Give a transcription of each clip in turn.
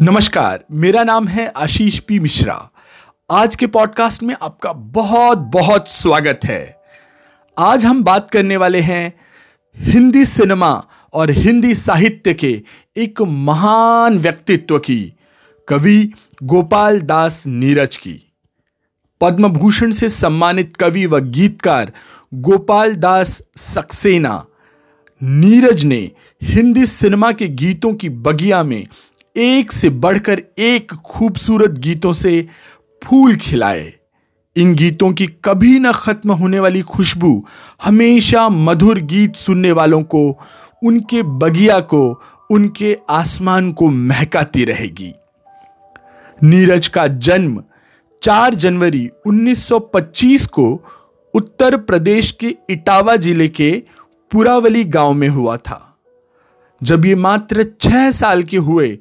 नमस्कार, मेरा नाम है आशीष पी मिश्रा। आज के पॉडकास्ट में आपका बहुत बहुत स्वागत है। आज हम बात करने वाले हैं हिंदी सिनेमा और हिंदी साहित्य के एक महान व्यक्तित्व की, कवि गोपाल दास नीरज की। पद्म भूषण से सम्मानित कवि व गीतकार गोपाल दास सक्सेना, नीरज ने हिंदी सिनेमा के गीतों की बगिया में एक से बढ़कर एक खूबसूरत गीतों से फूल खिलाए। इन गीतों की कभी न खत्म होने वाली खुशबू हमेशा मधुर गीत सुनने वालों को, उनके बगिया को, उनके आसमान को महकाती रहेगी। नीरज का जन्म 4 जनवरी 1925 को उत्तर प्रदेश के इटावा ज़िले के पुरावली गाँव में हुआ था। जब ये मात्र छह साल के हुए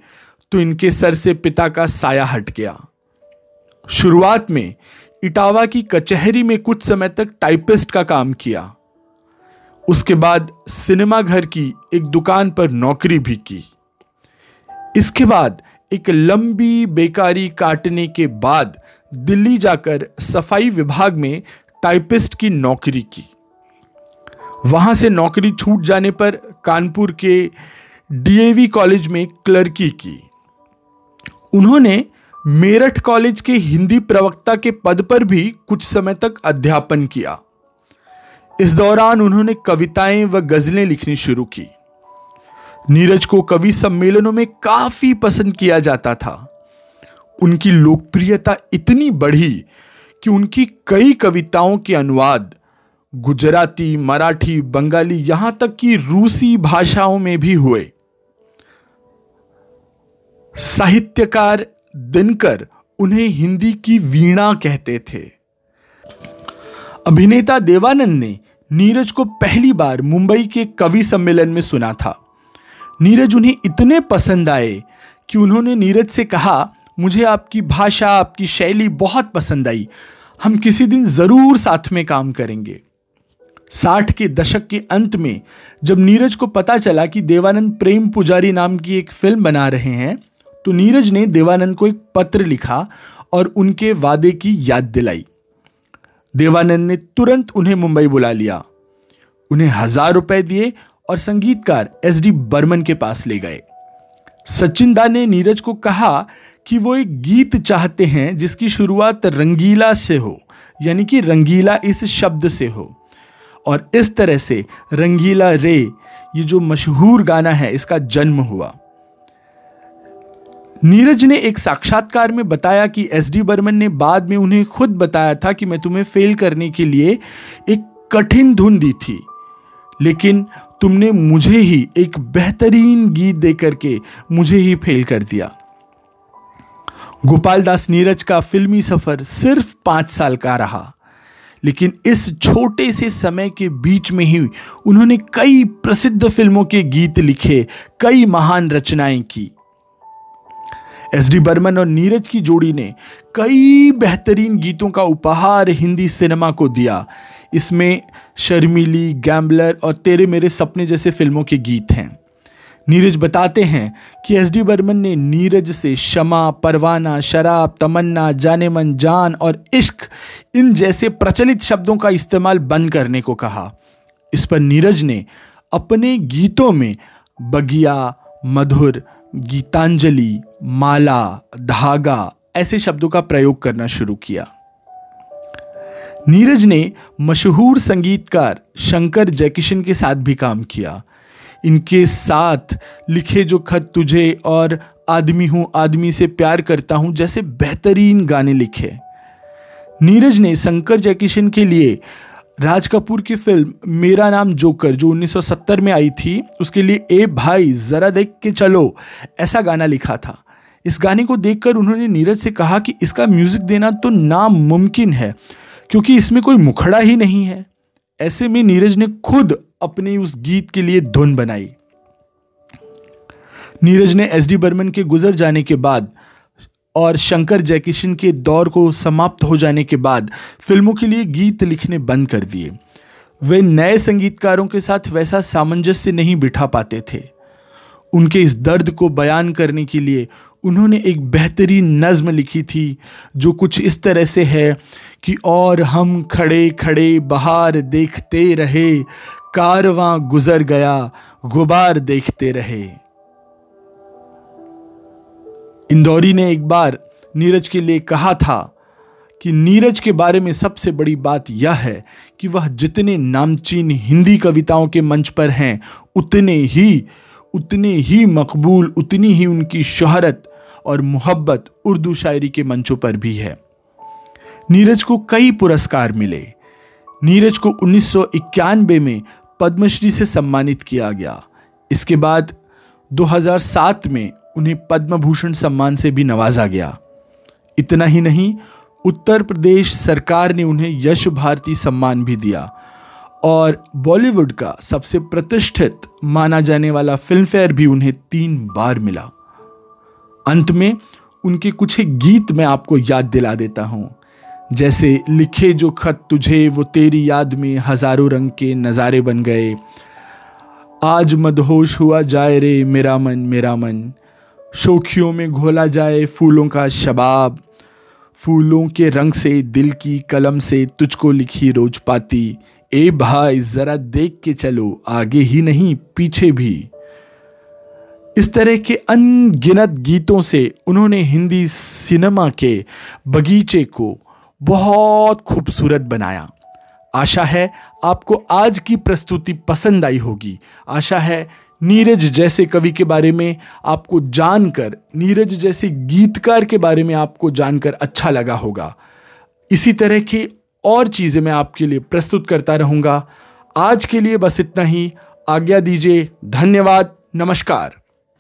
तो इनके सर से पिता का साया हट गया। शुरुआत में इटावा की कचहरी में कुछ समय तक टाइपिस्ट का काम किया। उसके बाद सिनेमा घर की एक दुकान पर नौकरी भी की। इसके बाद एक लंबी बेकारी काटने के बाद दिल्ली जाकर सफ़ाई विभाग में टाइपिस्ट की नौकरी की। वहाँ से नौकरी छूट जाने पर कानपुर के डीएवी कॉलेज में क्लर्की की। उन्होंने मेरठ कॉलेज के हिंदी प्रवक्ता के पद पर भी कुछ समय तक अध्यापन किया। इस दौरान उन्होंने कविताएँ व गजलें लिखनी शुरू की। नीरज को कवि सम्मेलनों में काफ़ी पसंद किया जाता था। उनकी लोकप्रियता इतनी बढ़ी कि उनकी कई कविताओं के अनुवाद, गुजराती, मराठी, बंगाली, यहाँ तक कि रूसी भाषाओं में भी हुए। साहित्यकार दिनकर उन्हें हिंदी की वीणा कहते थे। अभिनेता देवानंद ने नीरज को पहली बार मुंबई के कवि सम्मेलन में सुना था। नीरज उन्हें इतने पसंद आए कि उन्होंने नीरज से कहा, मुझे आपकी भाषा, आपकी शैली बहुत पसंद आई। हम किसी दिन ज़रूर साथ में काम करेंगे। साठ के दशक के अंत में जब नीरज को पता चला कि देवानंद प्रेम पुजारी नाम की एक फ़िल्म बना रहे हैं तो नीरज ने देवानंद को एक पत्र लिखा और उनके वादे की याद दिलाई। देवानंद ने तुरंत उन्हें मुंबई बुला लिया। उन्हें हज़ार रुपए दिए और संगीतकार एस डी बर्मन के पास ले गए। सचिन दा ने नीरज को कहा कि वो एक गीत चाहते हैं जिसकी शुरुआत रंगीला से हो, यानी कि रंगीला इस शब्द से हो। और इस तरह से रंगीला रे, ये जो मशहूर गाना है, इसका जन्म हुआ। नीरज ने एक साक्षात्कार में बताया कि एस डी बर्मन ने बाद में उन्हें खुद बताया था कि मैं तुम्हें फेल करने के लिए एक कठिन धुन दी थी। लेकिन तुमने मुझे ही एक बेहतरीन गीत दे करके मुझे ही फेल कर दिया। गोपाल दास नीरज का फिल्मी सफ़र सिर्फ़ पाँच साल का रहा। लेकिन इस छोटे से समय के बीच में ही उन्होंने कई प्रसिद्ध फ़िल्मों के गीत लिखे, कई महान रचनाएँ की। एस डी बर्मन और नीरज की जोड़ी ने कई बेहतरीन गीतों का उपहार हिंदी सिनेमा को दिया। इसमें शर्मीली, गैम्बलर और तेरे मेरे सपने जैसे फ़िल्मों के गीत हैं। नीरज बताते हैं कि एस डी बर्मन ने नीरज से शमा परवाना, शराब, तमन्ना, जाने मन, जान और इश्क, इन जैसे प्रचलित शब्दों का इस्तेमाल बंद करने को कहा। इस पर नीरज ने अपने गीतों में बगिया मधुर, गीतांजलि, माला, धागा ऐसे शब्दों का प्रयोग करना शुरू किया। नीरज ने मशहूर संगीतकार शंकर जयकिशन के साथ भी काम किया। इनके साथ लिखे जो खत तुझे और आदमी हूँ, आदमी से प्यार करता हूँ जैसे बेहतरीन गाने लिखे। नीरज ने शंकर जयकिशन के लिए राज कपूर की फ़िल्म मेरा नाम जोकर, जो 1970 में आई थी, उसके लिए ए भाई जरा देख के चलो, ऐसा गाना लिखा था। इस गाने को देखकर उन्होंने नीरज से कहा कि इसका म्यूज़िक देना तो नामुमकिन है, क्योंकि इसमें कोई मुखड़ा ही नहीं है। ऐसे में नीरज ने खुद अपने उस गीत के लिए धुन बनाई। नीरज ने एस डी बर्मन के गुजर जाने के बाद और शंकर जयकिशन के दौर को समाप्त हो जाने के बाद फ़िल्मों के लिए गीत लिखने बंद कर दिए। वे नए संगीतकारों के साथ वैसा सामंजस्य नहीं बिठा पाते थे। उनके इस दर्द को बयान करने के लिए उन्होंने एक बेहतरीन नज़म लिखी थी, जो कुछ इस तरह से है कि और हम खड़े खड़े बाहर देखते रहे, कारवां गुजर गया, गुबार देखते रहे। इंदौरी ने एक बार नीरज के लिए कहा था कि नीरज के बारे में सबसे बड़ी बात यह है कि वह जितने नामचीन हिंदी कविताओं के मंच पर हैं, उतने ही उतने ही मकबूल, उतनी ही उनकी शोहरत और मोहब्बत उर्दू शायरी के मंचों पर भी है। नीरज को कई पुरस्कार मिले। नीरज को उन्नीस सौ इक्यानबे में पद्मश्री से सम्मानित किया गया। इसके बाद 2007 में उन्हें पद्म भूषण सम्मान से भी नवाजा गया। इतना ही नहीं, उत्तर प्रदेश सरकार ने उन्हें यश भारती सम्मान भी दिया और बॉलीवुड का सबसे प्रतिष्ठित माना जाने वाला फ़िल्म फेयर भी उन्हें तीन बार मिला। अंत में उनके कुछ गीत मैं आपको याद दिला देता हूँ। जैसे, लिखे जो खत तुझे, वो तेरी याद में हज़ारों रंग के नज़ारे बन गए। आज मदहोश हुआ जाए रे मेरा मन मेरा मन। शोखियों में घोला जाए फूलों का शबाब। फूलों के रंग से दिल की कलम से तुझको लिखी रोज पाती। ए भाई, जरा देख के चलो, आगे ही नहीं, पीछे भी। इस तरह के अनगिनत गीतों से उन्होंने हिंदी सिनेमा के बगीचे को बहुत खूबसूरत बनाया। आशा है आपको आज की प्रस्तुति पसंद आई होगी। आशा है नीरज जैसे कवि के बारे में आपको जानकर, नीरज जैसे गीतकार के बारे में आपको जानकर अच्छा लगा होगा। इसी तरह की और चीज़ें मैं आपके लिए प्रस्तुत करता रहूँगा। आज के लिए बस इतना ही। आज्ञा दीजिए, धन्यवाद, नमस्कार।